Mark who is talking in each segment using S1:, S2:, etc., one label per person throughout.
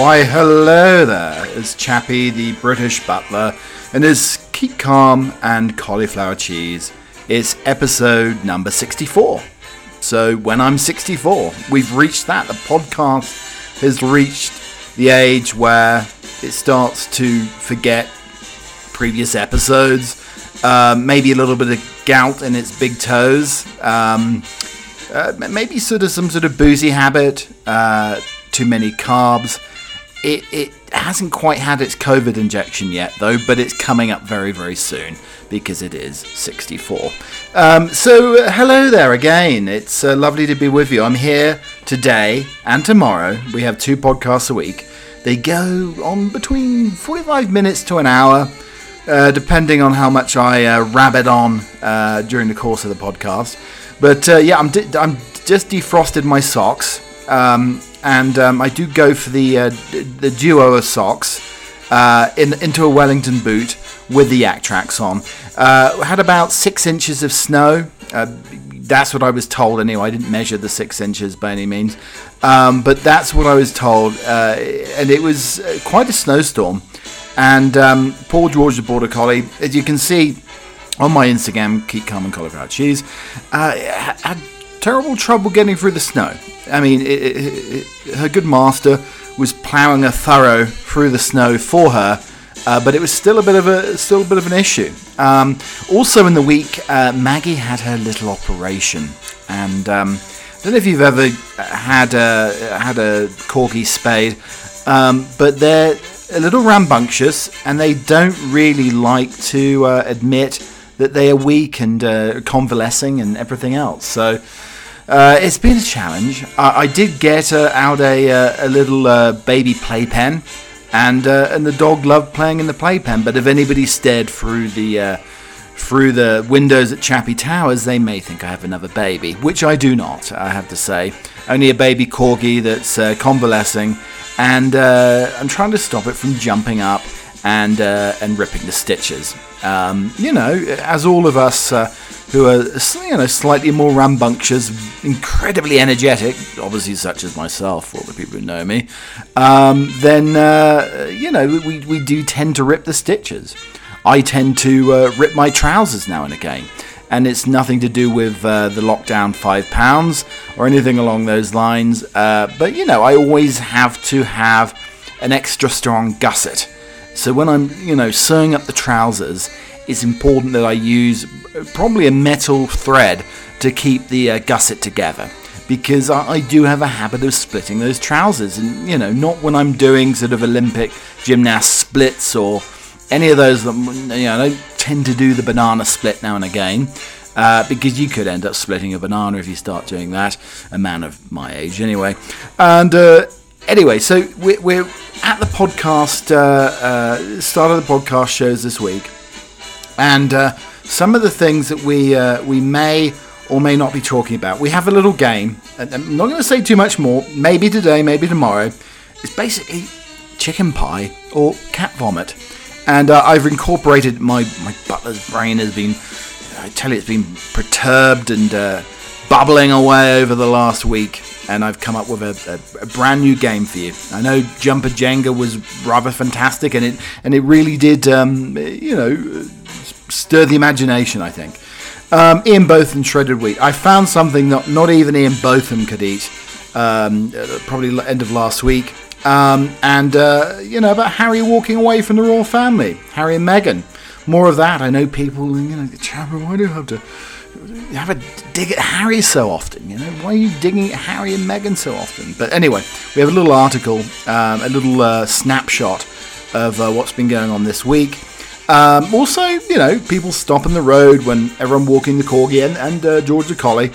S1: Why, hello there. It's Chappie, the British butler, and it's Keep Calm and Cauliflower Cheese. It's episode number 64. So, when I'm 64, we've reached that. The podcast has reached the age where it starts to forget previous episodes, uh, maybe a little bit of gout in its big toes, um, uh, maybe sort of some sort of boozy habit, uh, too many carbs. It, it hasn't quite had its COVID injection yet, though, but it's coming up very, very soon because it is 64. Um, so, uh, hello there again. It's uh, lovely to be with you. I'm here today and tomorrow. We have two podcasts a week. They go on between 45 minutes to an hour, uh, depending on how much I uh, rabbit on uh, during the course of the podcast. But uh, yeah, I'm, di- I'm just defrosted my socks. Um, and um, I do go for the uh, the duo of socks uh, in into a Wellington boot with the Yaktrax on. Uh, had about six inches of snow. Uh, that's what I was told anyway. I didn't measure the six inches by any means, um, but that's what I was told, uh, and it was uh, quite a snowstorm. And um, Paul George, the border collie, as you can see on my Instagram, keep calm and cauliflower cheese, had terrible trouble getting through the snow. I mean, it, it, it, her good master was ploughing a furrow through the snow for her, uh, but it was still a bit of a still a bit of an issue. Um, also in the week, uh, Maggie had her little operation, and um, I don't know if you've ever had a had a corgi spayed, um, but they're a little rambunctious, and they don't really like to uh, admit that they are weak and uh, convalescing and everything else. So. Uh, it's been a challenge. I, I did get uh, out a, uh, a little uh, baby playpen, and uh, and the dog loved playing in the playpen. But if anybody stared through the through the windows at Chappie Towers, they may think I have another baby, which I do not. I have to say, only a baby corgi that's convalescing, and I'm trying to stop it from jumping up and and ripping the stitches. Um, you know, as all of us who are you know slightly more rambunctious, incredibly energetic, obviously such as myself, or the people who know me, um, then uh, you know we, we do tend to rip the stitches. I tend to uh, rip my trousers now and again, and it's nothing to do with uh, the lockdown five pounds or anything along those lines. Uh, but you know, I always have to have an extra strong gusset. So when I'm you know sewing up the trousers it's important that I use probably a metal thread to keep the uh, gusset together. Because I, I, do have a habit of splitting those trousers. And you know not when I'm doing sort of Olympic gymnast splits or any of those that you know I don't tend to do the banana split now and again uh, because you could end up splitting a banana if you start doing that a man of my age anyway. And uh, anyway so we're, we're, at the podcast uh, uh start of the podcast shows this week and uh, some of the things that we uh, we may or may not be talking about. We have a little game. I'm not going to say too much more. Maybe today, maybe tomorrow. It's basically chicken pie or cat vomit, and uh, I've incorporated my my butler's brain has been. I tell you, it's been perturbed and uh, bubbling away over the last week, and I've come up with a, a, a, brand new game for you. I know Jumper Jenga was rather fantastic, and it and it really did, um, you know, stir the imagination. I think. Um, Ian Botham shredded wheat. I found something that not even Ian Botham could eat. Um, probably end of last week. Um, and uh, you know about Harry walking away from the royal family, Harry and Meghan. More of that. I know people. You know, why do you have to? have a dig at Harry so often? You know, why are you digging at Harry and Meghan so often? But anyway, we have a little article, um, a little uh, snapshot of uh, what's been going on this week. Um, also, you know, people stop on the road when everyone walking the corgi and, and uh, George the collie,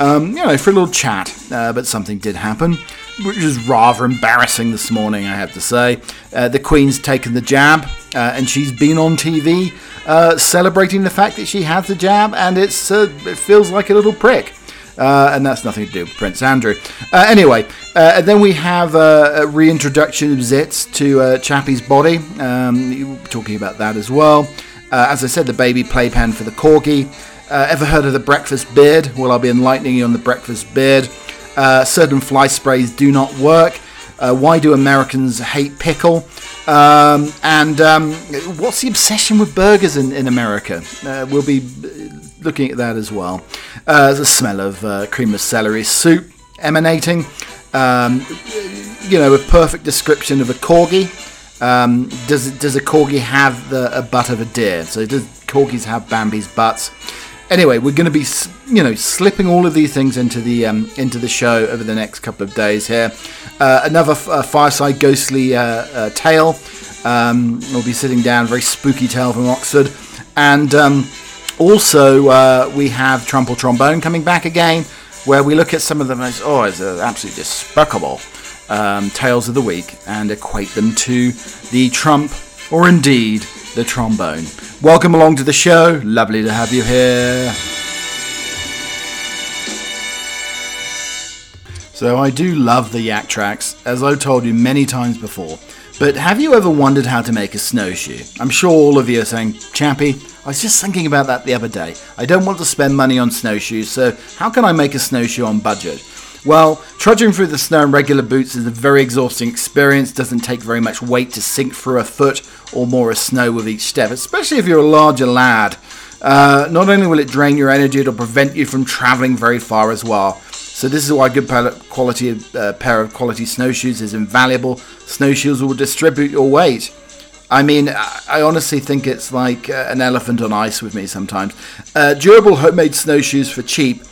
S1: um, you know, for a little chat. Uh, but something did happen, which is rather embarrassing this morning, I have to say. Uh, the Queen's taken the jab, uh, and she's been on TV uh, celebrating the fact that she has the jab, and it's uh, it feels like a little prick. Uh, and that's nothing to do with Prince Andrew. Uh, anyway, uh, then we have a reintroduction of Zitz to Chappie's body. Um, talking about that as well. as I said, the baby playpen for the corgi. ever heard of the breakfast beard? Well, I'll be enlightening you on the breakfast beard. certain fly sprays do not work. Uh, why do Americans hate pickle? Um, and um, what's the obsession with burgers in, in America? Uh, we'll be looking at that as well. Uh, the smell of uh, cream of celery soup emanating. Um, you know, a perfect description of a corgi. Um, does does a corgi have the a butt of a deer? So does corgis have Bambi's butts? Anyway, we're going to be you know slipping all of these things into the um, into the show over the next couple of days here. Uh, another f- uh, fireside ghostly uh, uh, tale. Um, we'll be sitting down, very spooky tale from Oxford, and um, also, uh, we have Trumple Trombone coming back again, where we look at some of the most, oh, it's uh, absolutely despicable um, tales of the week and equate them to the Trump or indeed the trombone. Welcome along to the show. Lovely to have you here. So, I do love the Yaktrax, as I've told you many times before. But have you ever wondered how to make a snowshoe? I'm sure all of you are saying, Chappie, I was just thinking about that the other day. I don't want to spend money on snowshoes, so how can I make a snowshoe on budget? Well, trudging through the snow in regular boots is a very exhausting experience. Doesn't take very much weight to sink through a foot or more of snow with each step, especially if you're a larger lad. Uh, not only will it drain your energy, it'll prevent you from traveling very far as well. So this is why a good quality uh, pair of quality snowshoes is invaluable. Snowshoes will distribute your weight. I mean, I honestly think it's like uh, an elephant on ice with me sometimes. Uh, durable homemade snowshoes for cheap.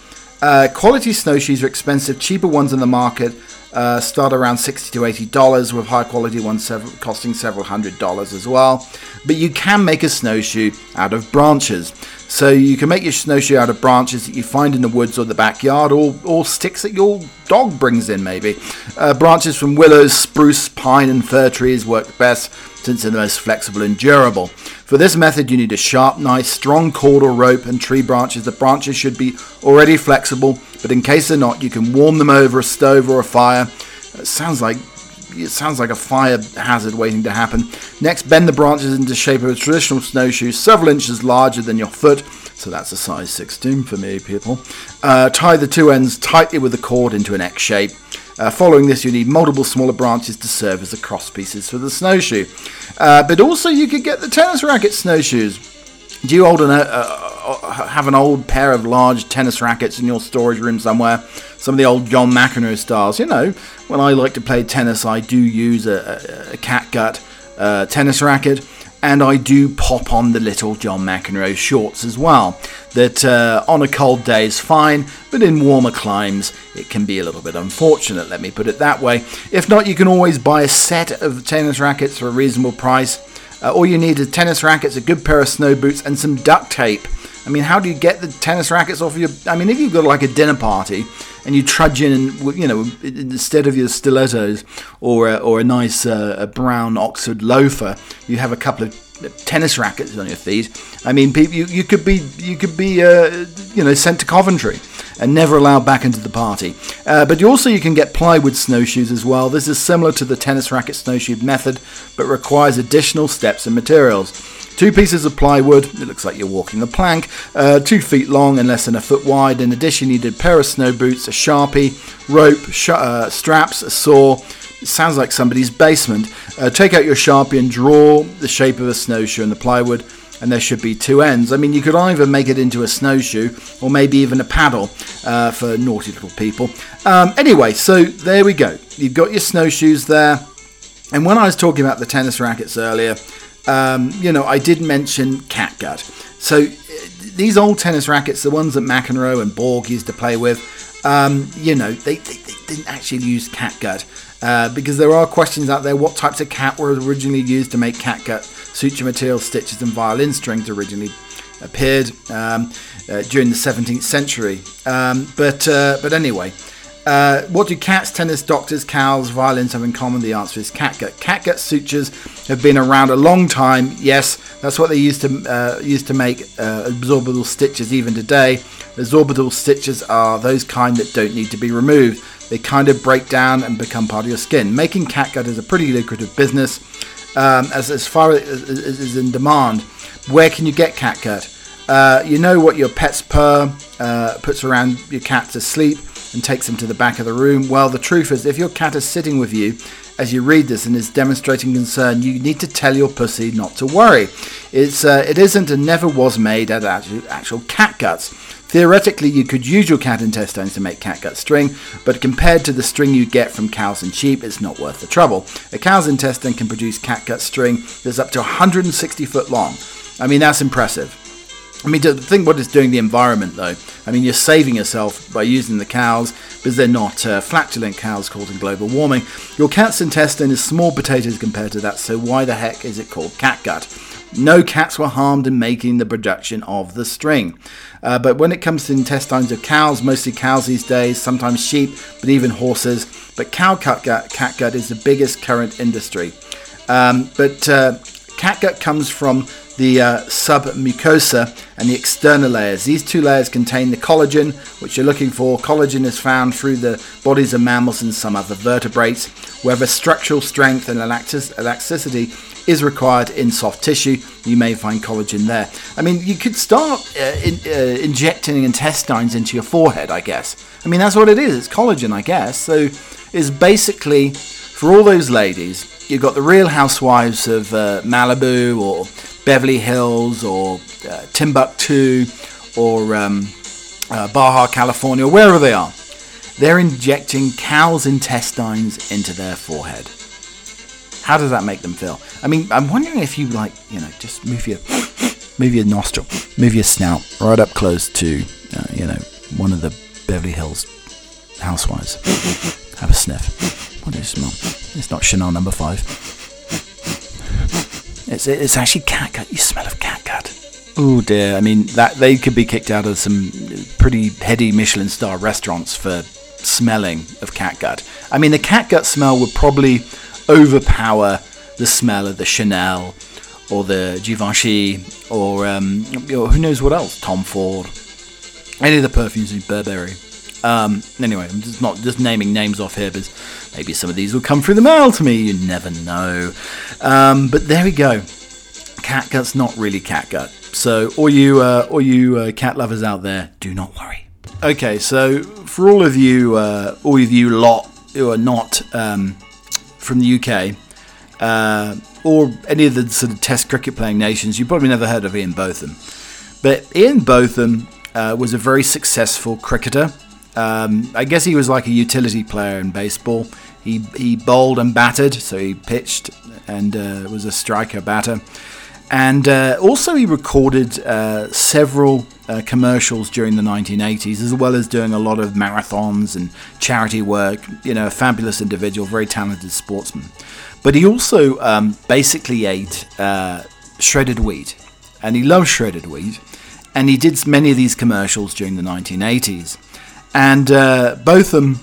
S1: Uh, quality snowshoes are expensive. Cheaper ones in the market uh, start around sixty to eighty dollars, with high quality ones costing several hundred dollars as well. But you can make a snowshoe out of branches. So you can make your snowshoe out of branches that you find in the woods or the backyard, or, or sticks that your dog brings in, maybe. Uh, branches from willows, spruce, pine, and fir trees work best since they're the most flexible and durable. For this method, you need a sharp knife, strong cord or rope, and tree branches. The branches should be already flexible, but in case they're not, you can warm them over a stove or a fire. It sounds like it sounds like a fire hazard waiting to happen. Next, bend the branches into the shape of a traditional snowshoe, several inches larger than your foot. So that's a size 16 for me, people. Uh, tie the two ends tightly with the cord into an X shape. Uh, following this, you need multiple smaller branches to serve as the cross pieces for the snowshoe. Uh, but also, you could get the tennis racket snowshoes. Do you hold an, uh, uh, have an old pair of large tennis rackets in your storage room somewhere? Some of the old John McEnroe styles. You know, when I like to play tennis, I do use a, a, a catgut uh, tennis racket and I do pop on the little John McEnroe shorts as well. That uh, on a cold day is fine, but in warmer climes it can be a little bit unfortunate, let me put it that way. If not, you can always buy a set of tennis rackets for a reasonable price. Uh, all you need is tennis rackets, a good pair of snow boots, and some duct tape. I mean, how do you get the tennis rackets off your? I mean, if you've got like a dinner party and you trudge in, you know, instead of your stilettos or a, or a nice uh, a brown Oxford loafer, you have a couple of tennis rackets on your feet. I mean, people, you, you could be you could be uh, you know sent to Coventry and never allowed back into the party. Uh, but you also you can get plywood snowshoes as well. This is similar to the tennis racket snowshoe method, but requires additional steps and materials. Two pieces of plywood, it looks like you're walking a plank, uh, two feet long and less than a foot wide. In addition, you need a pair of snow boots, a sharpie, rope, sh- uh, straps, a saw. It sounds like somebody's basement. Uh, take out your sharpie and draw the shape of a snowshoe in the plywood, and there should be two ends. I mean, you could either make it into a snowshoe or maybe even a paddle uh, for naughty little people. Um, anyway, so there we go. You've got your snowshoes there. And when I was talking about the tennis rackets earlier, um, you know, I did mention catgut. So these old tennis rackets, the ones that McEnroe and Borg used to play with, um, you know, they, they, they, didn't actually use catgut uh, because there are questions out there what types of cat were originally used to make catgut suture material, stitches, and violin strings originally appeared um, uh, during the 17th century. Um, but uh, but anyway, uh, what do cats, tennis, doctors, cows, violins have in common? The answer is catgut. Catgut sutures have been around a long time. Yes, that's what they used to uh, used to make uh, absorbable stitches even today. Absorbable stitches are those kind that don't need to be removed. They kind of break down and become part of your skin. Making catgut is a pretty lucrative business um, as, as far as is in demand. Where can you get catgut? Uh, you know what your pet's purr uh, puts around your cat to sleep and takes him to the back of the room. Well, the truth is, if your cat is sitting with you as you read this and is demonstrating concern, you need to tell your pussy not to worry. It's uh, it isn't and never was made out of actual, cat guts. Theoretically, you could use your cat intestines to make catgut string, but compared to the string you get from cows and sheep, it's not worth the trouble. A cow's intestine can produce catgut string that's up to 160 foot long. I mean, that's impressive. I mean, think what it's doing the environment, though. I mean, you're saving yourself by using the cows because they're not uh, flatulent cows causing global warming. Your cat's intestine is small potatoes compared to that, so why the heck is it called catgut? No cats were harmed in making the production of the string. Uh, but when it comes to intestines of cows, mostly cows these days, sometimes sheep, but even horses. But cow catgut, catgut is the biggest current industry. Um, but uh, catgut comes from the uh, submucosa and the external layers. These two layers contain the collagen, which you're looking for. Collagen is found through the bodies of mammals and some other vertebrates. Wherever structural strength and elasticity is required in soft tissue, you may find collagen there. I mean, you could start uh, in, uh, injecting intestines into your forehead, I guess. I mean, that's what it is. It's collagen, I guess. So it's basically for all those ladies. You've got the real housewives of uh, Malibu or Beverly Hills or uh, Timbuktu or um, uh, Baja California, wherever they are, they're injecting cow's intestines into their forehead. How does that make them feel? I mean, I'm wondering if you like, you know, just move your move your nostril, move your snout right up close to, uh, you know, one of the Beverly Hills housewives. Have a sniff. What is it smell? It's not Chanel number five. It's, it's actually catgut. You smell of catgut. Oh dear. I mean, that they could be kicked out of some pretty heady Michelin star restaurants for smelling of catgut. I mean, the catgut smell would probably overpower the smell of the Chanel or the Givenchy or um, know, who knows what else, Tom Ford, any of the perfumes in Burberry. Um, anyway, I'm just not just naming names off here because maybe some of these will come through the mail to me. You never know. Um, but there we go. Catgut's not really catgut. So, all you, uh, all you uh, cat lovers out there, do not worry. Okay, so for all of you, uh, all of you lot who are not um, from the UK, uh, or any of the sort of Test cricket playing nations, you probably never heard of Ian Botham. But Ian Botham uh, was a very successful cricketer. Um, I guess he was like a utility player in baseball. He, he bowled and batted, so he pitched and uh, was a striker batter. And uh, also, he recorded uh, several uh, commercials during the 1980s, as well as doing a lot of marathons and charity work. You know, a fabulous individual, very talented sportsman. But he also um, basically ate uh, shredded wheat, and he loved shredded wheat. And he did many of these commercials during the 1980s. And uh, Botham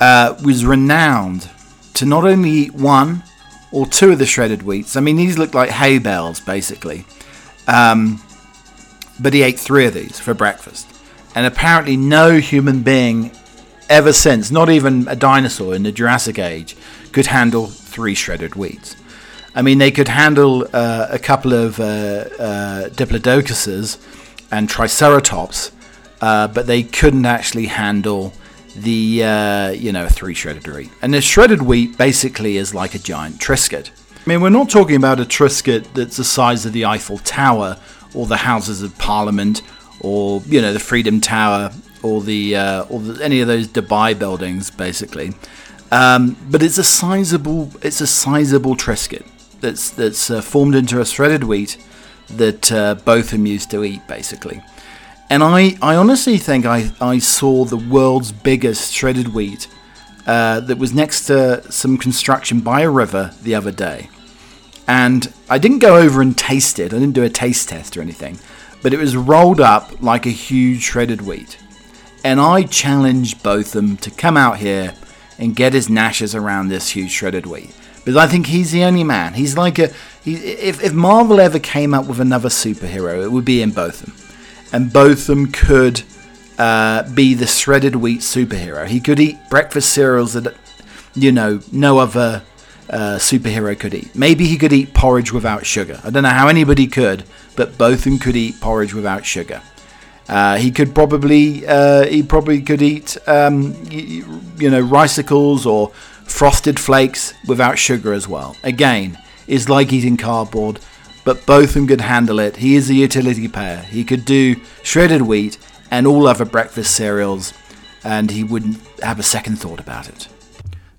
S1: uh, was renowned to not only eat one or two of the shredded wheats. I mean, these look like hay bales, basically. Um, but he ate three of these for breakfast. And apparently, no human being ever since, not even a dinosaur in the Jurassic Age, could handle three shredded wheats. I mean, they could handle uh, a couple of uh, uh, Diplodocuses and Triceratops, uh, but they couldn't actually handle the uh, you know three shredded wheat. And the shredded wheat basically is like a giant Triscuit. I mean, we're not talking about a Triscuit that's the size of the Eiffel Tower or the Houses of Parliament or you know the Freedom Tower or the uh, or the, any of those Dubai buildings, basically. Um, but it's a sizable it's a sizable Triscuit that's that's uh, formed into a shredded wheat that uh, them used to eat, basically. And I, I honestly think I, I saw the world's biggest shredded wheat uh, that was next to some construction by a river the other day. and I didn't go over and taste it. I didn't do a taste test or anything, but it was rolled up like a huge shredded wheat. And I challenge Botham to come out here and get his gnashes around this huge shredded wheat. Because I think he's the only man. He's like a. He, if, if Marvel ever came up with another superhero, it would be in Botham. And Botham could uh, be the shredded wheat superhero. He could eat breakfast cereals that, you know, no other uh, superhero could eat. Maybe he could eat porridge without sugar. I don't know how anybody could, but Botham could eat porridge without sugar. Uh, he could probably uh, he probably could eat um, you, you know ricicles or frosted flakes without sugar as well. Again, is like eating cardboard, but Botham could handle it. He is a utility player. He could do shredded wheat and all other breakfast cereals, and he wouldn't have a second thought about it.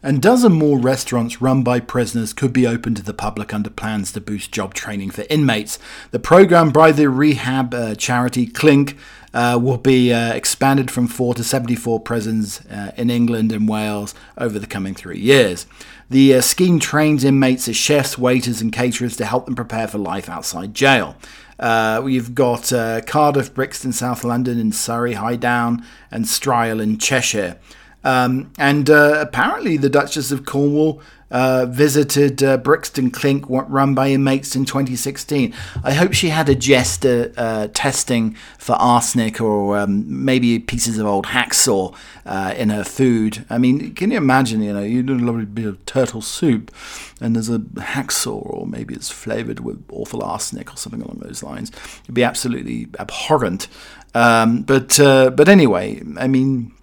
S1: And dozen more restaurants run by prisoners could be open to the public under plans to boost job training for inmates. The program by the rehab uh, charity Clink uh, will be uh, expanded from 4 to 74 prisons uh, in England and Wales over the coming three years. The uh, scheme trains inmates as chefs, waiters, and caterers to help them prepare for life outside jail. Uh, we've got Cardiff, Brixton, South London, and Surrey, Highdown, and Styal in Cheshire. Um, and uh, apparently, the Duchess of Cornwall uh, visited uh, Brixton Clink, run by inmates in 2016. I hope she had a jester uh, testing for arsenic or um, maybe pieces of old hacksaw uh, in her food. I mean, can you imagine? You know, you do a lovely bit of turtle soup, and there's a hacksaw, or maybe it's flavored with awful arsenic or something along those lines. It'd be absolutely abhorrent. Um, but uh, but anyway, I mean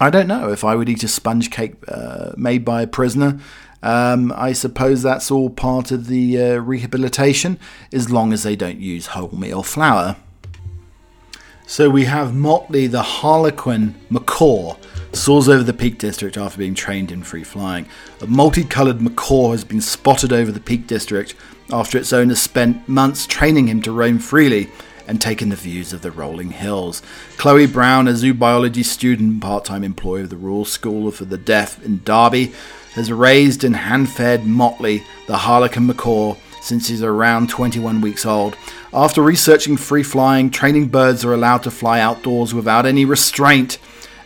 S1: I don't know if I would eat a sponge cake uh, made by a prisoner. Um, I suppose that's all part of the uh, rehabilitation, as long as they don't use wholemeal flour. So we have Motley the Harlequin macaw soars over the Peak District after being trained in free flying. A multicoloured macaw has been spotted over the Peak District after its owner spent months training him to roam freely and taken the views of the rolling hills. Chloe Brown, a zoo biology student and part time employee of the Royal School for the Deaf in Derby, has raised and hand fed Motley, the harlequin macaw, since he's around 21 weeks old. After researching free flying, training birds are allowed to fly outdoors without any restraint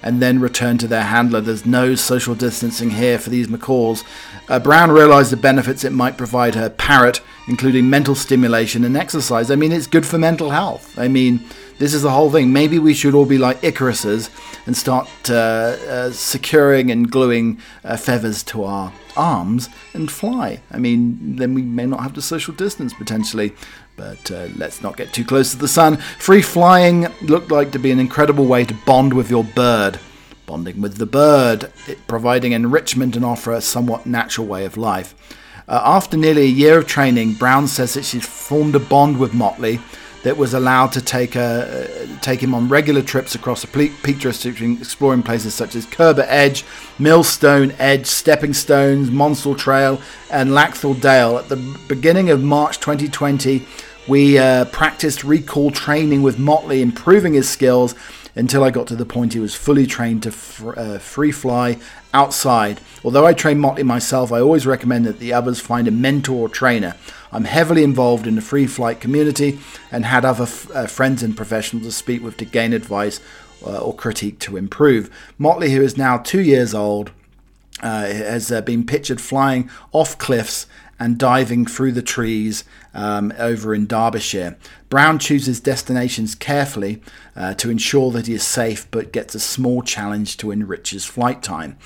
S1: and then return to their handler. There's no social distancing here for these macaws. Uh, Brown realized the benefits it might provide her parrot, including mental stimulation and exercise. I mean, it's good for mental health. I mean, this is the whole thing. Maybe we should all be like Icaruses and start uh, uh, securing and gluing uh, feathers to our arms and fly. I mean, then we may not have to social distance potentially. But uh, let's not get too close to the sun. Free flying looked like to be an incredible way to bond with your bird. Bonding with the bird, providing enrichment and offer a somewhat natural way of life. Uh, after nearly a year of training, Brown says that she's formed a bond with Motley that was allowed to take, uh, take him on regular trips across the Peak District, exploring places such as Curbar Edge, Millstone Edge, Stepping Stones, Monsal Trail, and Lackthorpe Dale. At the beginning of March 2020, we uh, practiced recall training with Motley, improving his skills until I got to the point he was fully trained to fr- uh, free fly outside. Although I train Motley myself, I always recommend that the others find a mentor or trainer. I'm heavily involved in the free flight community and had other f- uh, friends and professionals to speak with to gain advice uh, or critique to improve. Motley, who is now two years old, uh, has uh, been pictured flying off cliffs and diving through the trees um, over in Derbyshire. Brown chooses destinations carefully uh, to ensure that he is safe but gets a small challenge to enrich his flight time.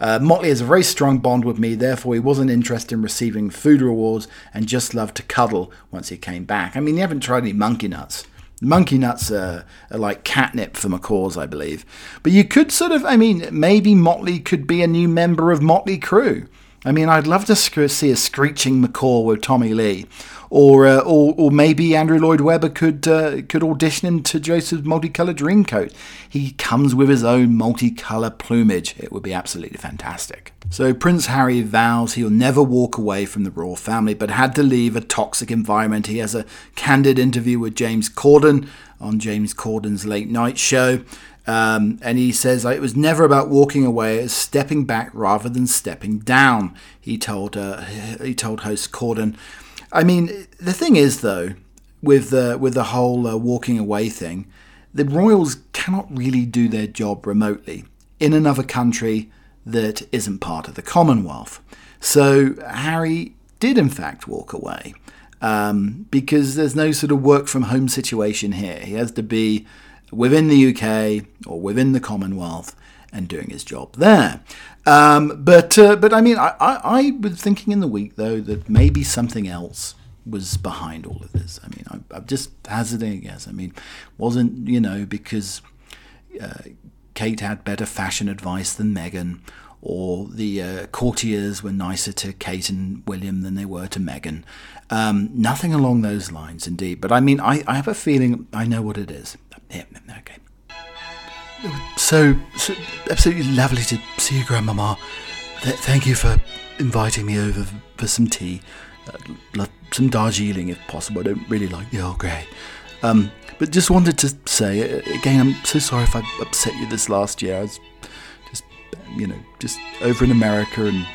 S1: Uh, Motley has a very strong bond with me, therefore, he wasn't interested in receiving food rewards and just loved to cuddle once he came back. I mean, you haven't tried any monkey nuts. Monkey nuts are, are, like catnip for macaws, I believe. But you could sort of, I mean, maybe Motley could be a new member of Mötley Crüe. I mean, I'd love to see a screeching macaw with Tommy Lee, or uh, or, or maybe Andrew Lloyd Webber could uh, could audition him to Joseph's multicolored dreamcoat. He comes with his own multicolour plumage. It would be absolutely fantastic. So Prince Harry vows he'll never walk away from the royal family, but had to leave a toxic environment. He has a candid interview with James Corden on James Corden's late night show. Um, and he says it was never about walking away, it's stepping back rather than stepping down. He told uh, he told host Corden. I mean, the thing is, though, with the with the whole uh, walking away thing, the royals cannot really do their job remotely in another country that isn't part of the Commonwealth. So Harry did, in fact, walk away um, because there's no sort of work from home situation here. He has to be within the UK or within the Commonwealth and doing his job there. Um, but uh, but I mean, I, I, I, was thinking in the week though that maybe something else was behind all of this. I mean, I, am just hazarding a guess. I mean, wasn't you know because uh, Kate had better fashion advice than Meghan, or the uh, courtiers were nicer to Kate and William than they were to Meghan. Um, nothing along those lines, indeed. But I mean, I, I have a feeling I know what it is. Yeah, okay. So, so absolutely lovely to see you, Grandmama. Th- thank you for inviting me over for some tea. Uh, some Darjeeling, if possible. I don't really like the Earl Grey. Um, but just wanted to say uh, again, I'm so sorry if I upset you this last year. I was you know, just over in America, and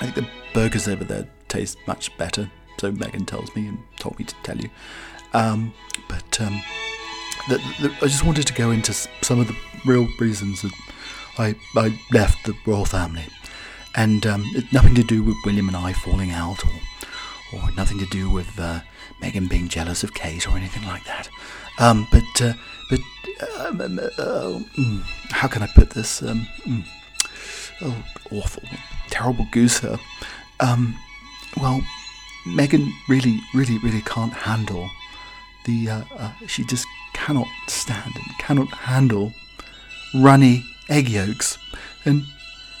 S1: I think the burgers over there taste much better. So Meghan tells me and told me to tell you. Um, but um, the, the, I just wanted to go into some of the real reasons that I, I left the royal family. And um, it's nothing to do with William and I falling out, or, or nothing to do with uh, Meghan being jealous of Kate or anything like that. Um, but uh, but um, um uh, mm, how can I put this? Um, mm, oh, awful, terrible goose well, Meghan really, really, really can't handle the. Uh, uh, she just cannot stand and cannot handle runny egg yolks. And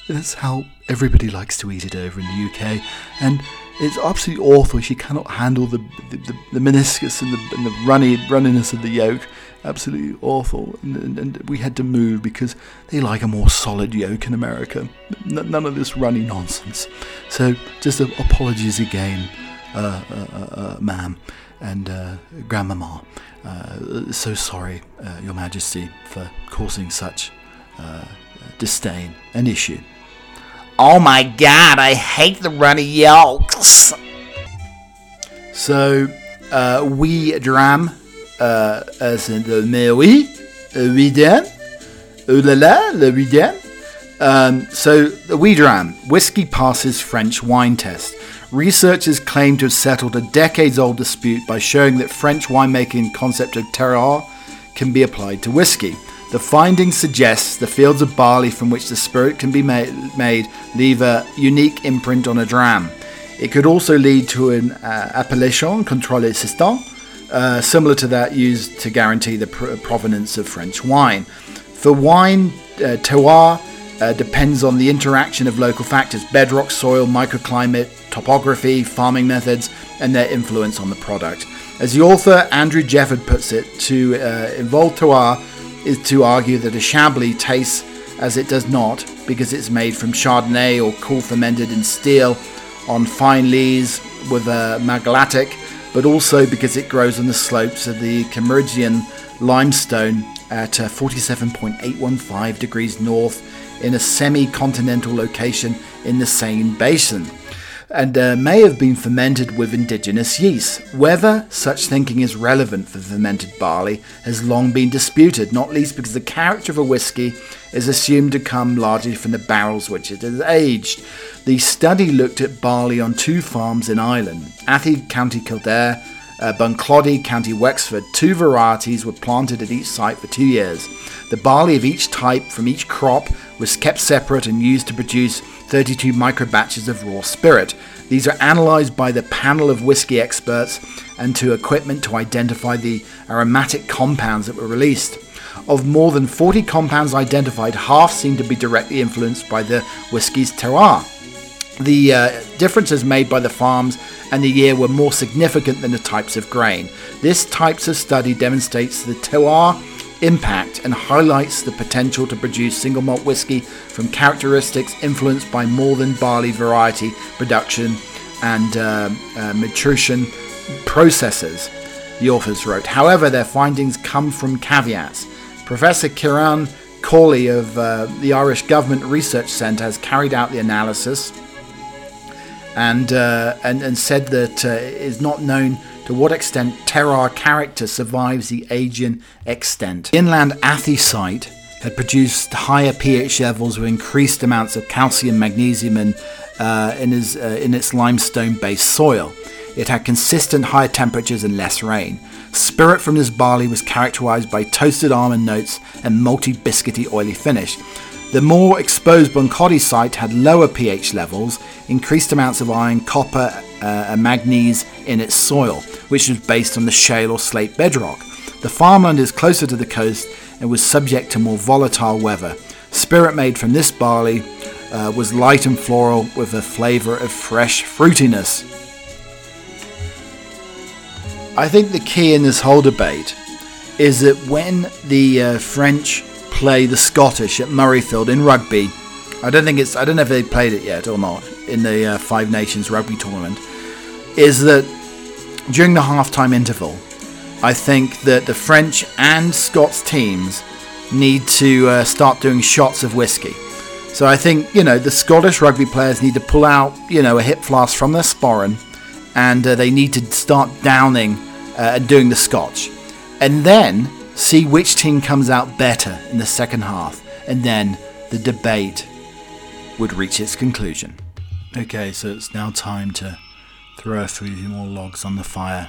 S1: that's how everybody likes to eat it over in the UK. And it's absolutely awful. She cannot handle the the, the, the meniscus and the, and the runny runniness of the yolk. Absolutely awful. And, and, and, we had to move because they like a more solid yolk in America. N- none of this runny nonsense. So just apologies again, uh, uh, uh, uh ma'am and uh, grandmama. Uh, so sorry, uh, Your Majesty, for causing such uh, disdain and issue.
S2: Oh my god, I hate the runny yolks!
S1: So, uh, we dram, uh, as in the mais oui, oui den, oh la la, le oui den. Um, so, the we dram, whiskey passes French wine test. Researchers claim to have settled a decades old dispute by showing that French winemaking concept of terroir can be applied to whiskey. The findings suggest the fields of barley from which the spirit can be made, made leave a unique imprint on a dram. It could also lead to an uh, appellation contrôlé system, uh, similar to that used to guarantee the pr- provenance of French wine. For wine, uh, terroir uh, depends on the interaction of local factors bedrock, soil, microclimate, topography, farming methods, and their influence on the product. As the author Andrew Jefford puts it, to uh, involve terroir is to argue that a Chablis tastes as it does not because it's made from Chardonnay or cool fermented in steel on fine lees with a magmatic, but also because it grows on the slopes of the Cambrian limestone at uh, 47.815 degrees north in a semi continental location in the Seine basin, and uh, may have been fermented with indigenous yeast. Whether such thinking is relevant for fermented barley has long been disputed, not least because the character of a whisky is assumed to come largely from the barrels which it has aged. The study looked at barley on two farms in Ireland, Athy, County Kildare, uh, Bunclody, County Wexford. Two varieties were planted at each site for two years. The barley of each type from each crop was kept separate and used to produce 32 microbatches of raw spirit. These are analysed by the panel of whisky experts and to equipment to identify the aromatic compounds that were released. Of more than 40 compounds identified, half seem to be directly influenced by the whisky's terroir. The uh, differences made by the farms and the year were more significant than the types of grain. This types of study demonstrates the terroir impact and highlights the potential to produce single malt whiskey from characteristics influenced by more than barley variety production and uh, uh, maturation processes, the authors wrote. However, their findings come from caveats. Professor Kieran Cawley of uh, the Irish Government Research Centre has carried out the analysis and uh, and and said that uh, it is not known to what extent terroir character survives the Aegean extent. Inland Athy site had produced higher pH levels with increased amounts of calcium, magnesium, and uh, in, his, uh, in its limestone-based soil. It had consistent higher temperatures and less rain. Spirit from this barley was characterized by toasted almond notes and multi biscuity oily finish. The more exposed Bunclody site had lower pH levels, increased amounts of iron, copper, uh, and manganese in its soil, which was based on the shale or slate bedrock. The farmland is closer to the coast and was subject to more volatile weather. Spirit made from this barley uh, was light and floral with a flavour of fresh fruitiness. I think the key in this whole debate is that when the uh, French play the Scottish at Murrayfield in rugby. I don't think it's. I don't know if they played it yet or not in the uh, Five Nations rugby tournament. Is that during the halftime interval? I think that the French and Scots teams need to uh, start doing shots of whiskey. So I think you know the Scottish rugby players need to pull out you know a hip flask from their sporran, and uh, they need to start downing uh, and doing the Scotch, and then see which team comes out better in the second half, and then the debate would reach its conclusion. Okay, so it's now time to throw a few more logs on the fire.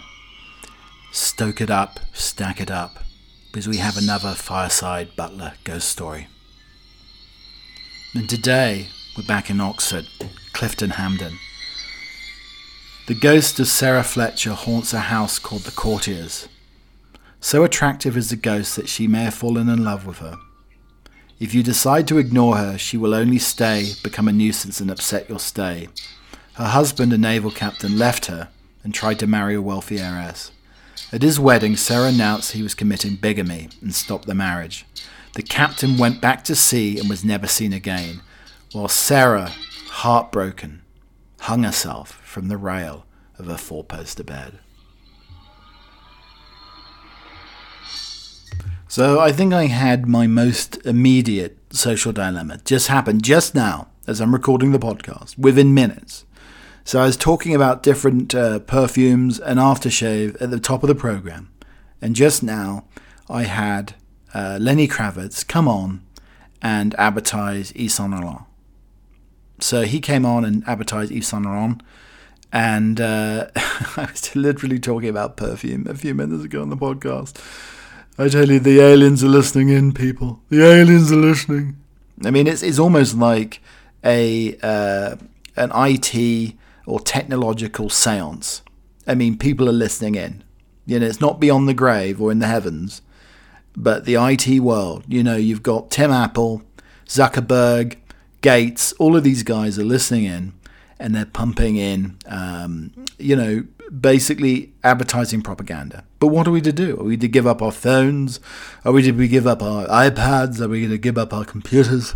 S1: Stoke it up, stack it up, because we have another fireside butler ghost story. And today, we're back in Oxford, Clifton Hampden. The ghost of Sarah Fletcher haunts a house called the Courtiers. So attractive is the ghost that she may have fallen in love with her. If you decide to ignore her, she will only stay, become a nuisance, and upset your stay. Her husband, a naval captain, left her and tried to marry a wealthy heiress. At his wedding, Sarah announced he was committing bigamy and stopped the marriage. The captain went back to sea and was never seen again, while Sarah, heartbroken, hung herself from the rail of her four poster bed. So I think I had my most immediate social dilemma just happened just now as I'm recording the podcast, within minutes. So I was talking about different uh, perfumes and aftershave at the top of the program, and just now I had uh, Lenny Kravitz come on and advertise Yves Saint Laurent. So he came on and advertised Yves Saint Laurent, and uh, I was literally talking about perfume a few minutes ago on the podcast. I tell you, the aliens are listening in, people. The aliens are listening. I mean, it's it's almost like a uh, an IT or technological séance. I mean, people are listening in. You know, it's not beyond the grave or in the heavens, but the IT world. You know, you've got Tim Apple, Zuckerberg, Gates. All of these guys are listening in, and they're pumping in. Um, you know, basically advertising propaganda. But what are we to do? Are we to give up our phones? Are we to give up our iPads? Are we going to give up our computers?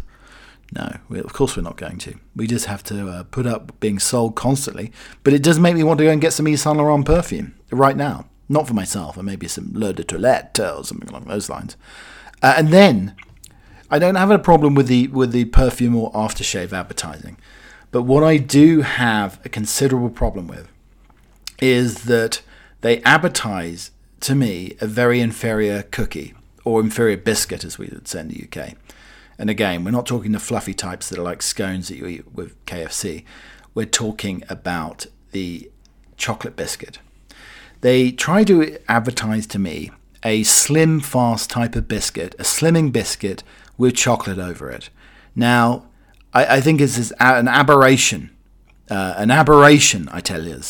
S1: No, we, of course we're not going to. We just have to uh, put up being sold constantly. But it does make me want to go and get some Yves Saint Laurent perfume right now. Not for myself, or maybe some L'Eau de Toilette or something along those lines. Uh, and then I don't have a problem with the with the perfume or aftershave advertising. But what I do have a considerable problem with is that they advertise to me a very inferior cookie or inferior biscuit, as we would say in the UK. And again, we're not talking the fluffy types that are like scones that you eat with KFC. We're talking about the chocolate biscuit. They try to advertise to me a slim, fast type of biscuit, a slimming biscuit with chocolate over it. Now, I, I think it's an aberration, uh, an aberration, I tell you,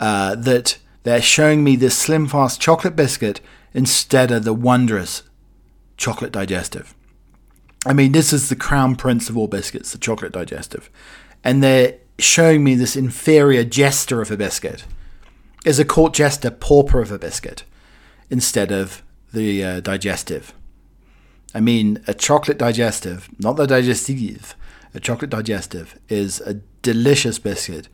S1: uh, that they're showing me this slim fast chocolate biscuit instead of the wondrous chocolate digestive. I mean, this is the crown prince of all biscuits, the chocolate digestive. And they're showing me this inferior jester of a biscuit is a court jester pauper of a biscuit instead of the uh, digestive. I mean, a chocolate digestive, not the digestive, a chocolate digestive is a delicious biscuit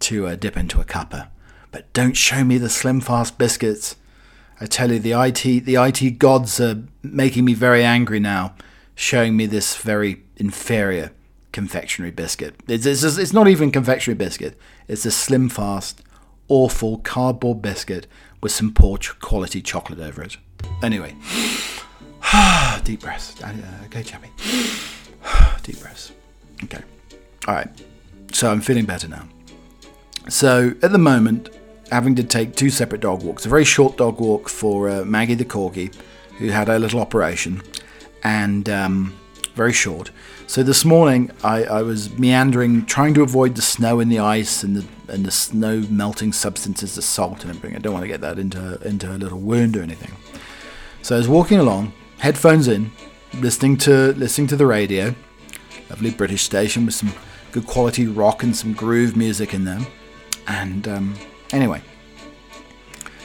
S1: to uh, dip into a cuppa. But don't show me the slim fast biscuits. I tell you, the IT the IT gods are making me very angry now, showing me this very inferior confectionery biscuit. It's, it's, it's not even confectionery biscuit. It's a slim, fast, awful cardboard biscuit with some poor quality chocolate over it. Anyway, deep breaths. Uh, okay, Chappie. deep breaths. Okay. All right. So I'm feeling better now. So at the moment, having to take two separate dog walks. A very short dog walk for uh, Maggie the corgi, who had a little operation, and um, very short. So this morning, I, I, was meandering, trying to avoid the snow and the ice and the and the snow melting substances, the salt and everything. I don't want to get that into into a little wound or anything. So I was walking along, headphones in, listening to listening to the radio, lovely British station with some good quality rock and some groove music in them, and um, Anyway,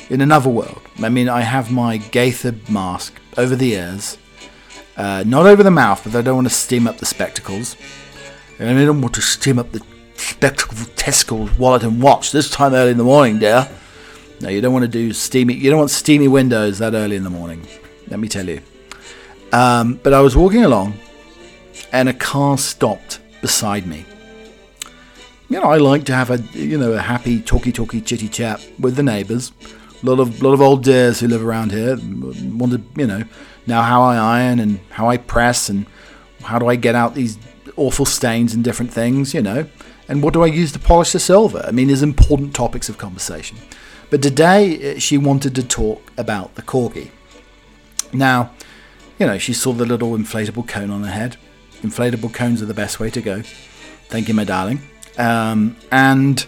S1: in another world, I mean, I have my gaiter mask over the ears, uh, not over the mouth, but I don't want to steam up the spectacles. And I don't want to steam up the spectacles, testicles, wallet, and watch this time early in the morning, dear. No, you don't want to do steamy. You don't want steamy windows that early in the morning. Let me tell you. Um, but I was walking along, and a car stopped beside me you know, I like to have a you know a happy, talky, talky, chitty chat with the neighbours. A lot of lot of old dears who live around here want to you know now how I iron and how I press and how do I get out these awful stains and different things, you know, and what do I use to polish the silver? I mean, there's important topics of conversation. But today eh, she wanted to talk about the corgi. Now, you know, she saw the little inflatable cone on her head. Inflatable cones are the best way to go. Thank you, my darling. Um, and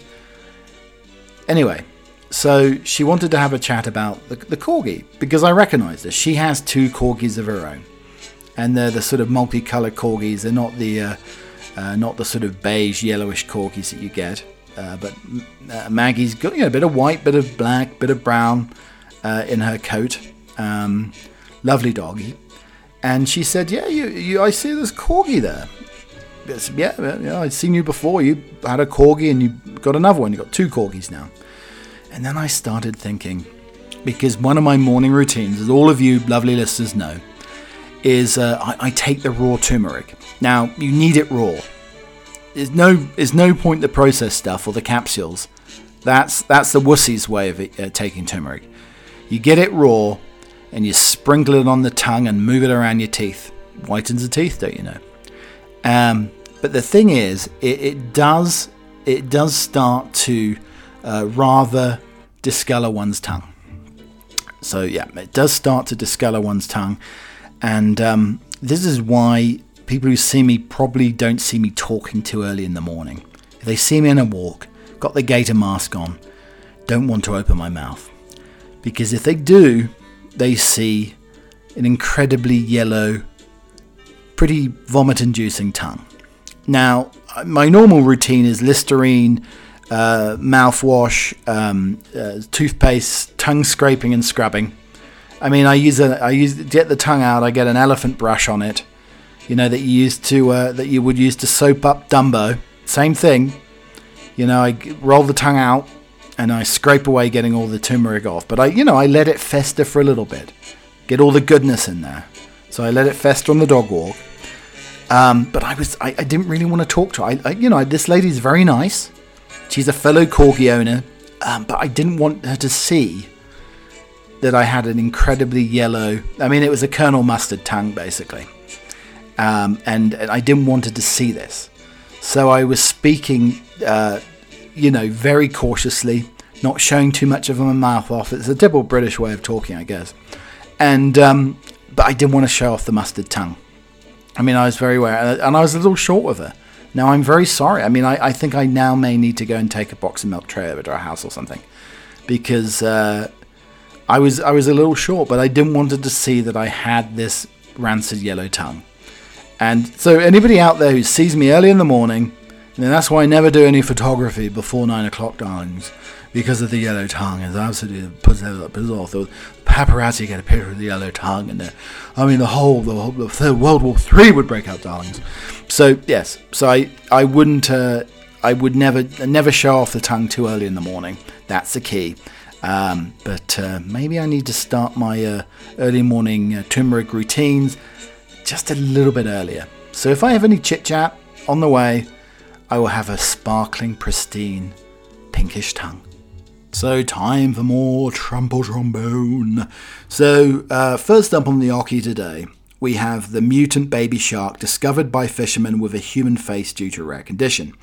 S1: anyway, so she wanted to have a chat about the, the corgi because I recognised her. She has two corgis of her own, and they're the sort of multicolored corgis. They're not the uh, uh, not the sort of beige yellowish corgis that you get. Uh, but uh, Maggie's got you know, a bit of white, bit of black, bit of brown uh, in her coat. Um, lovely doggy. And she said, "Yeah, you, you, I see this corgi there." Yeah, yeah, I'd seen you before. You had a corgi and you got another one. You got two corgis now. And then I started thinking, because one of my morning routines, as all of you lovely listeners know, is uh, I, I, take the raw turmeric. Now you need it raw. There's no there's no point the processed stuff or the capsules. That's that's the wussy's way of it, uh, taking turmeric. You get it raw, and you sprinkle it on the tongue and move it around your teeth. Whitens the teeth, don't you know? Um, but the thing is, it, it, does it does start to uh, rather discolor one's tongue. So yeah, it does start to discolor one's tongue, and um, this is why people who see me probably don't see me talking too early in the morning. If they see me in a walk, got the gaiter mask on, don't want to open my mouth, because if they do, they see an incredibly yellow pretty vomit inducing tongue. Now, my normal routine is Listerine, uh, mouthwash, um, uh, toothpaste, tongue scraping and scrubbing. I mean, I use a, I use get the tongue out. I get an elephant brush on it, you know that you used to uh, that you would use to soap up Dumbo. Same thing, you know. I roll the tongue out and I scrape away, getting all the turmeric off. But I, you know, I let it fester for a little bit, get all the goodness in there. So I let it fester on the dog walk. Um, but I was I, I, didn't really want to talk to her. I, I, you know, this lady's very nice. She's a fellow corgi owner, um, but I didn't want her to see that I had an incredibly yellow. I mean, it was a Colonel Mustard tongue, basically, um, and, and, I didn't want her to see this. So I was speaking, uh, you know, very cautiously, not showing too much of my mouth off. It's a typical British way of talking, I guess. And um, but I didn't want to show off the mustard tongue. I mean, I was very aware, and I was a little short with her. Now I'm very sorry. I mean, I, I think I now may need to go and take a box of milk tray over to our house or something, because uh, I was I was a little short, but I didn't want her to see that I had this rancid yellow tongue. And so anybody out there who sees me early in the morning, and that's why I never do any photography before nine o'clock, darlings because of the yellow tongue. Absolutely bizarre. The paparazzi get a picture of the yellow tongue, and the, I mean, the whole, the whole the third World War Three would break out, darlings. So yes, so I, I wouldn't, uh, I would never, never show off the tongue too early in the morning. That's the key. Um, but uh, maybe I need to start my uh, early morning uh, turmeric routines just a little bit earlier. So if I have any chit chat, on the way, I will have a sparkling, pristine, pinkish tongue. So, time for more trumple trombone. So, uh, first up on the Oki today, we have the mutant baby shark discovered by fishermen with a human face due to a rare condition.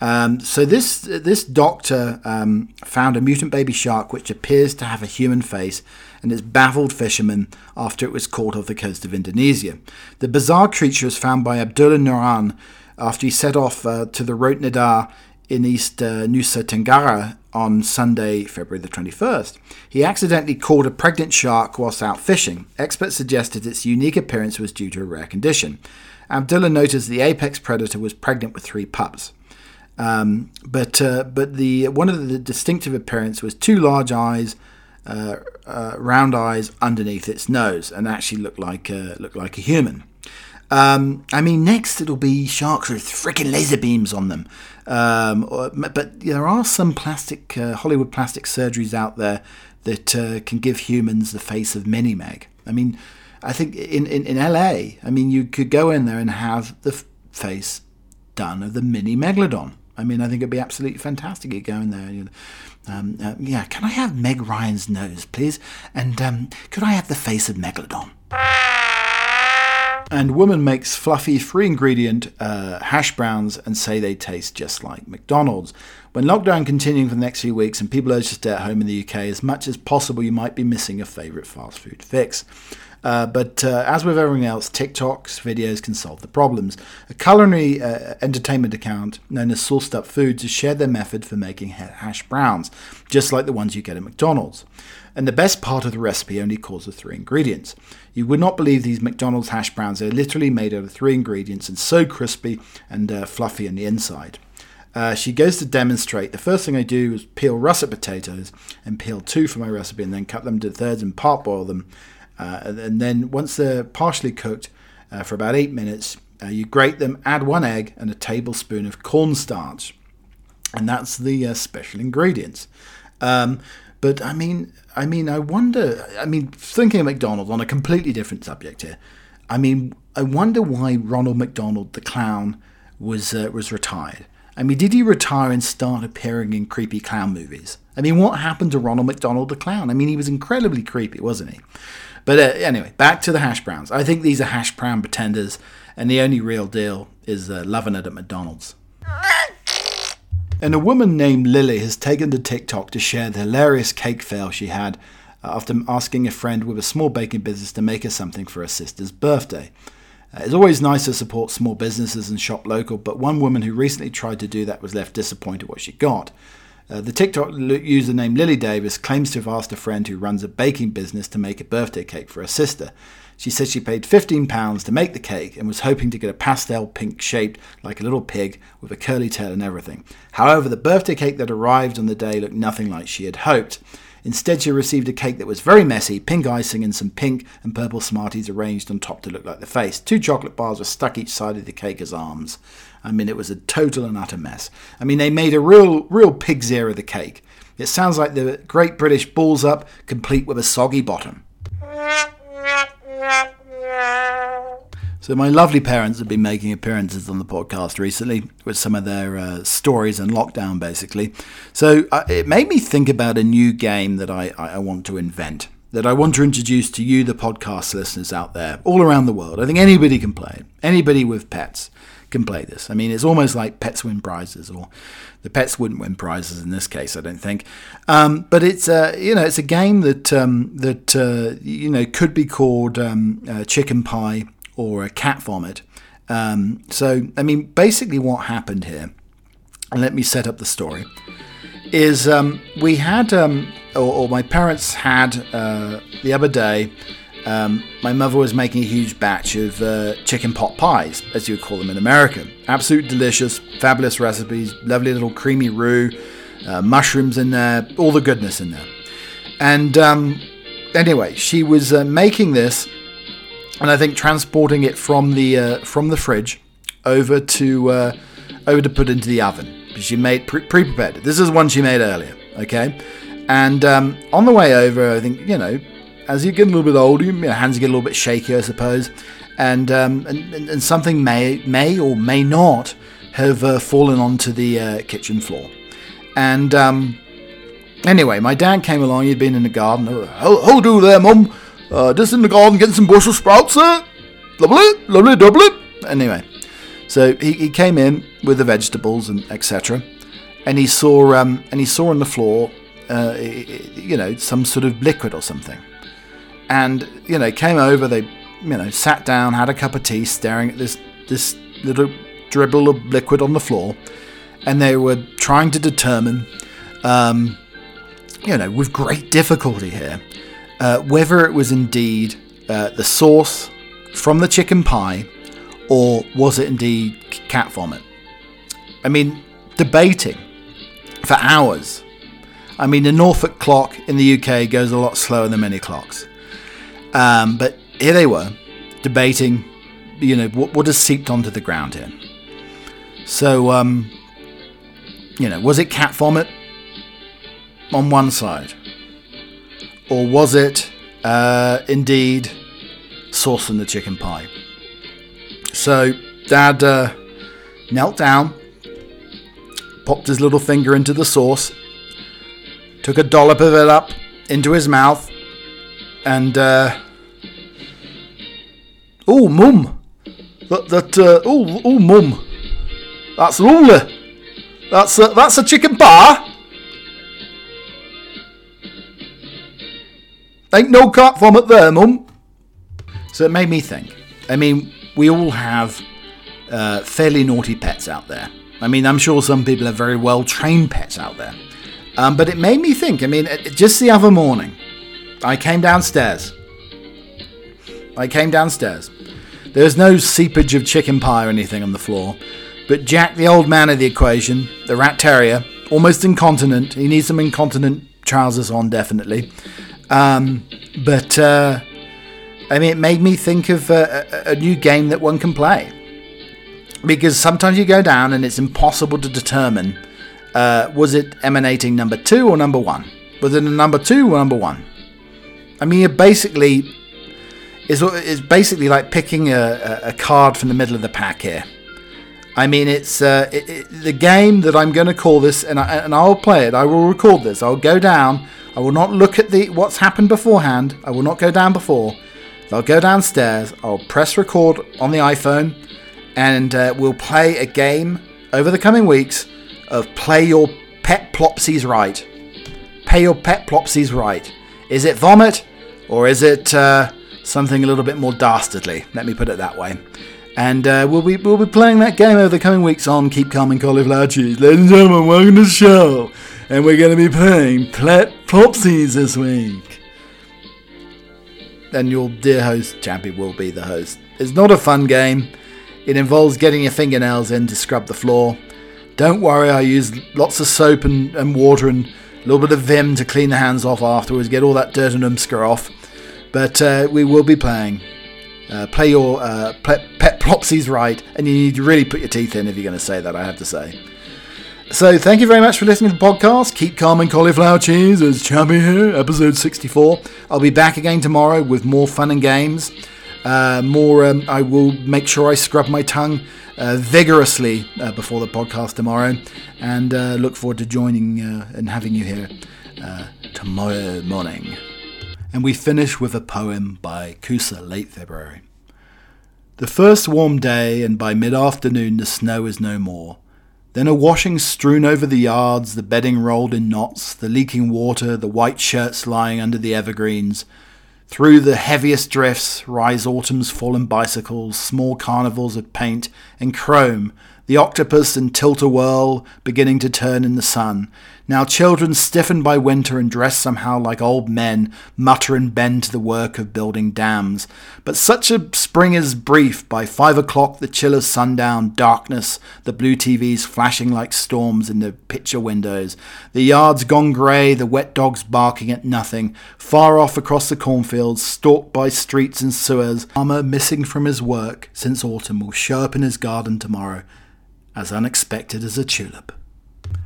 S1: Um, so this this doctor um, found a mutant baby shark which appears to have a human face and has baffled fishermen after it was caught off the coast of Indonesia. The bizarre creature was found by Abdullah Nuran after he set off uh, to the Rote Ndao in East uh, Nusa Tenggara on Sunday, February the 21st. He accidentally caught a pregnant shark whilst out fishing. Experts suggested its unique appearance was due to a rare condition. Abdullah noticed the apex predator was pregnant with three pups. Um, but uh, but the one of the distinctive appearance was two large eyes, uh, uh, round eyes underneath its nose, and actually looked like uh, looked like a human. Um, I mean, next it'll be sharks with freaking laser beams on them. Um, but there are some plastic uh, Hollywood plastic surgeries out there that uh, can give humans the face of Mini Meg. I mean, I think in, in, in LA, I mean, you could go in there and have the f- face done of the mini megalodon. I mean, I think it'd be absolutely fantastic. You go in there. Um, uh, yeah, can I have Meg Ryan's nose, please? And um, could I have the face of Megalodon? And woman makes fluffy free ingredient uh, hash browns and say they taste just like McDonald's. When lockdown continuing for the next few weeks and people urge to stay at home in the UK, as much as possible, you might be missing a favourite fast food fix. Uh, but uh, as with everything else, TikTok's videos can solve the problems. A culinary uh, entertainment account known as Sauced Up Foods has shared their method for making hash browns, just like the ones you get at McDonald's. And the best part of the recipe only calls for three ingredients. You would not believe these McDonald's hash browns are literally made out of three ingredients and so crispy and uh, fluffy on the inside. Uh, she goes to demonstrate. The first thing I do is peel russet potatoes and peel two for my recipe and then cut them to thirds and parboil them uh, and then once they're partially cooked uh, for about eight minutes, uh, you grate them, add one egg and a tablespoon of cornstarch. And that's the uh, special ingredients. Um, but I mean, I mean, I wonder. I mean, thinking of McDonald's on a completely different subject here. I mean, I wonder why Ronald McDonald, the clown, was uh, was retired. I mean, did he retire and start appearing in creepy clown movies? I mean, what happened to Ronald McDonald, the clown? I mean, he was incredibly creepy, wasn't he? But uh, anyway, back to the hash browns. I think these are hash brown pretenders, and the only real deal is uh, loving it at McDonald's. And a woman named Lily has taken to TikTok to share the hilarious cake fail she had uh, after asking a friend with a small baking business to make her something for her sister's birthday. Uh, it's always nice to support small businesses and shop local, but one woman who recently tried to do that was left disappointed what she got. Uh, the TikTok user named Lily Davis claims to have asked a friend who runs a baking business to make a birthday cake for her sister. She said she paid £15 to make the cake and was hoping to get a pastel pink shaped like a little pig with a curly tail and everything. However, the birthday cake that arrived on the day looked nothing like she had hoped. Instead, she received a cake that was very messy, pink icing and some pink and purple Smarties arranged on top to look like the face. Two chocolate bars were stuck each side of the cake as arms. I mean, it was a total and utter mess. I mean, they made a real, real pig's ear of the cake. It sounds like the Great British Balls Up, complete with a soggy bottom. So, my lovely parents have been making appearances on the podcast recently with some of their uh, stories and lockdown, basically. So, uh, it made me think about a new game that I, I want to invent, that I want to introduce to you, the podcast listeners out there, all around the world. I think anybody can play it, anybody with pets can play this. I mean, it's almost like pets win prizes, or the pets wouldn't win prizes in this case, I don't think. Um, but it's uh, you know it's a game that um, that uh, you know could be called um, uh, chicken pie or a cat vomit. Um, so I mean, basically, what happened here, and let me set up the story, is um, we had or, or, my parents had uh, the other day um, my mother was making a huge batch of uh, chicken pot pies, as you would call them in America. Absolute delicious, fabulous recipes, lovely little creamy roux, uh, mushrooms in there, all the goodness in there. And um, anyway, she was uh, making this, and I think transporting it from the uh, from the fridge over to uh, over to put into the oven. Because she made pre prepared. This is one she made earlier, okay. And um, on the way over, I think you know as you get a little bit older, your hands get a little bit shaky, I suppose, and um, and, and, something may may or may not have uh, fallen onto the uh, kitchen floor. And um, anyway, my dad came along. He'd been in the garden. Oh, how do there, mum? Uh, just in the garden getting some Brussels sprouts, sir. Lovely, lovely, lovely. Anyway, so he, he came in with the vegetables and etc. And he saw um, and he saw on the floor, uh, you know, some sort of liquid or something. And you know, came over. They you know sat down, had a cup of tea, staring at this this little dribble of liquid on the floor, and they were trying to determine, um, you know, with great difficulty here, uh, whether it was indeed uh, the sauce from the chicken pie or was it indeed cat vomit. I mean, debating for hours. I mean, the Norfolk clock in the UK goes a lot slower than many clocks. Um, but here they were, debating, you know, what, what has seeped onto the ground here. So, um, you know, was it cat vomit on one side? Or was it uh, indeed sauce in the chicken pie? So, Dad uh, knelt down, popped his little finger into the sauce, took a dollop of it up into his mouth, and uh, oh, mum, that that uh, oh oh, mum, that's lovely. That's a, that's a chicken bar. Ain't no cat vomit there, mum. So it made me think. I mean, we all have uh, fairly naughty pets out there. I mean, I'm sure some people have very well trained pets out there. Um, but it made me think. I mean, just the other morning, I came downstairs. I came downstairs. There was no seepage of chicken pie or anything on the floor. But Jack, the old man of the equation, the rat terrier, almost incontinent. He needs some incontinent trousers on, definitely. Um, but uh, I mean, it made me think of a, a, new game that one can play. Because sometimes you go down and it's impossible to determine uh, was it emanating number two or number one? Was it a number two or number one? I mean, it basically is it's basically like picking a, a card from the middle of the pack here. I mean, it's uh, it, it, the game that I'm going to call this, and I, and I'll play it. I will record this. I'll go down. I will not look at the what's happened beforehand. I will not go down before. I'll go downstairs. I'll press record on the iPhone, and uh, we'll play a game over the coming weeks of play your pet plopsies right. Pay your pet plopsies right. Is it vomit, or is it uh, something a little bit more dastardly? Let me put it that way. And uh, we'll be we'll be playing that game over the coming weeks on Keep Calm and Cauliflower Cheese. Ladies and gentlemen, welcome to the show. And we're going to be playing Plat Plopsies this week. And your dear host, Chappie, will be the host. It's not a fun game. It involves getting your fingernails in to scrub the floor. Don't worry, I use lots of soap and, and water and a little bit of Vim to clean the hands off afterwards, get all that dirt and umsker off. But uh, we will be playing. Uh, play your uh, pet, pet plopsies right, and you need to really put your teeth in if you're going to say that, I have to say. So, thank you very much for listening to the podcast. Keep calm and cauliflower cheese. It's Chappie here, episode 64. I'll be back again tomorrow with more fun and games. Uh, more, um, I will make sure I scrub my tongue uh, vigorously uh, before the podcast tomorrow, and uh, look forward to joining uh, and having you here tomorrow morning. And we finish with a poem by Kooser, late February. The first warm day, and by mid afternoon the snow is no more. Then a washing strewn over the yards, the bedding rolled in knots, the leaking water, the white shirts lying under the evergreens. Through the heaviest drifts rise autumn's fallen bicycles, small carnivals of paint and chrome, the octopus and tilt-a-whirl beginning to turn in the sun. Now children stiffened by winter and dressed somehow like old men mutter and bend to the work of building dams. But such a spring is brief. By five o'clock the chill of sundown, darkness, the blue TVs flashing like storms in the picture windows, the yards gone grey, the wet dogs barking at nothing, far off across the cornfields, stalked by streets and sewers, farmer missing from his work since autumn will show up in his garden tomorrow, as unexpected as a tulip.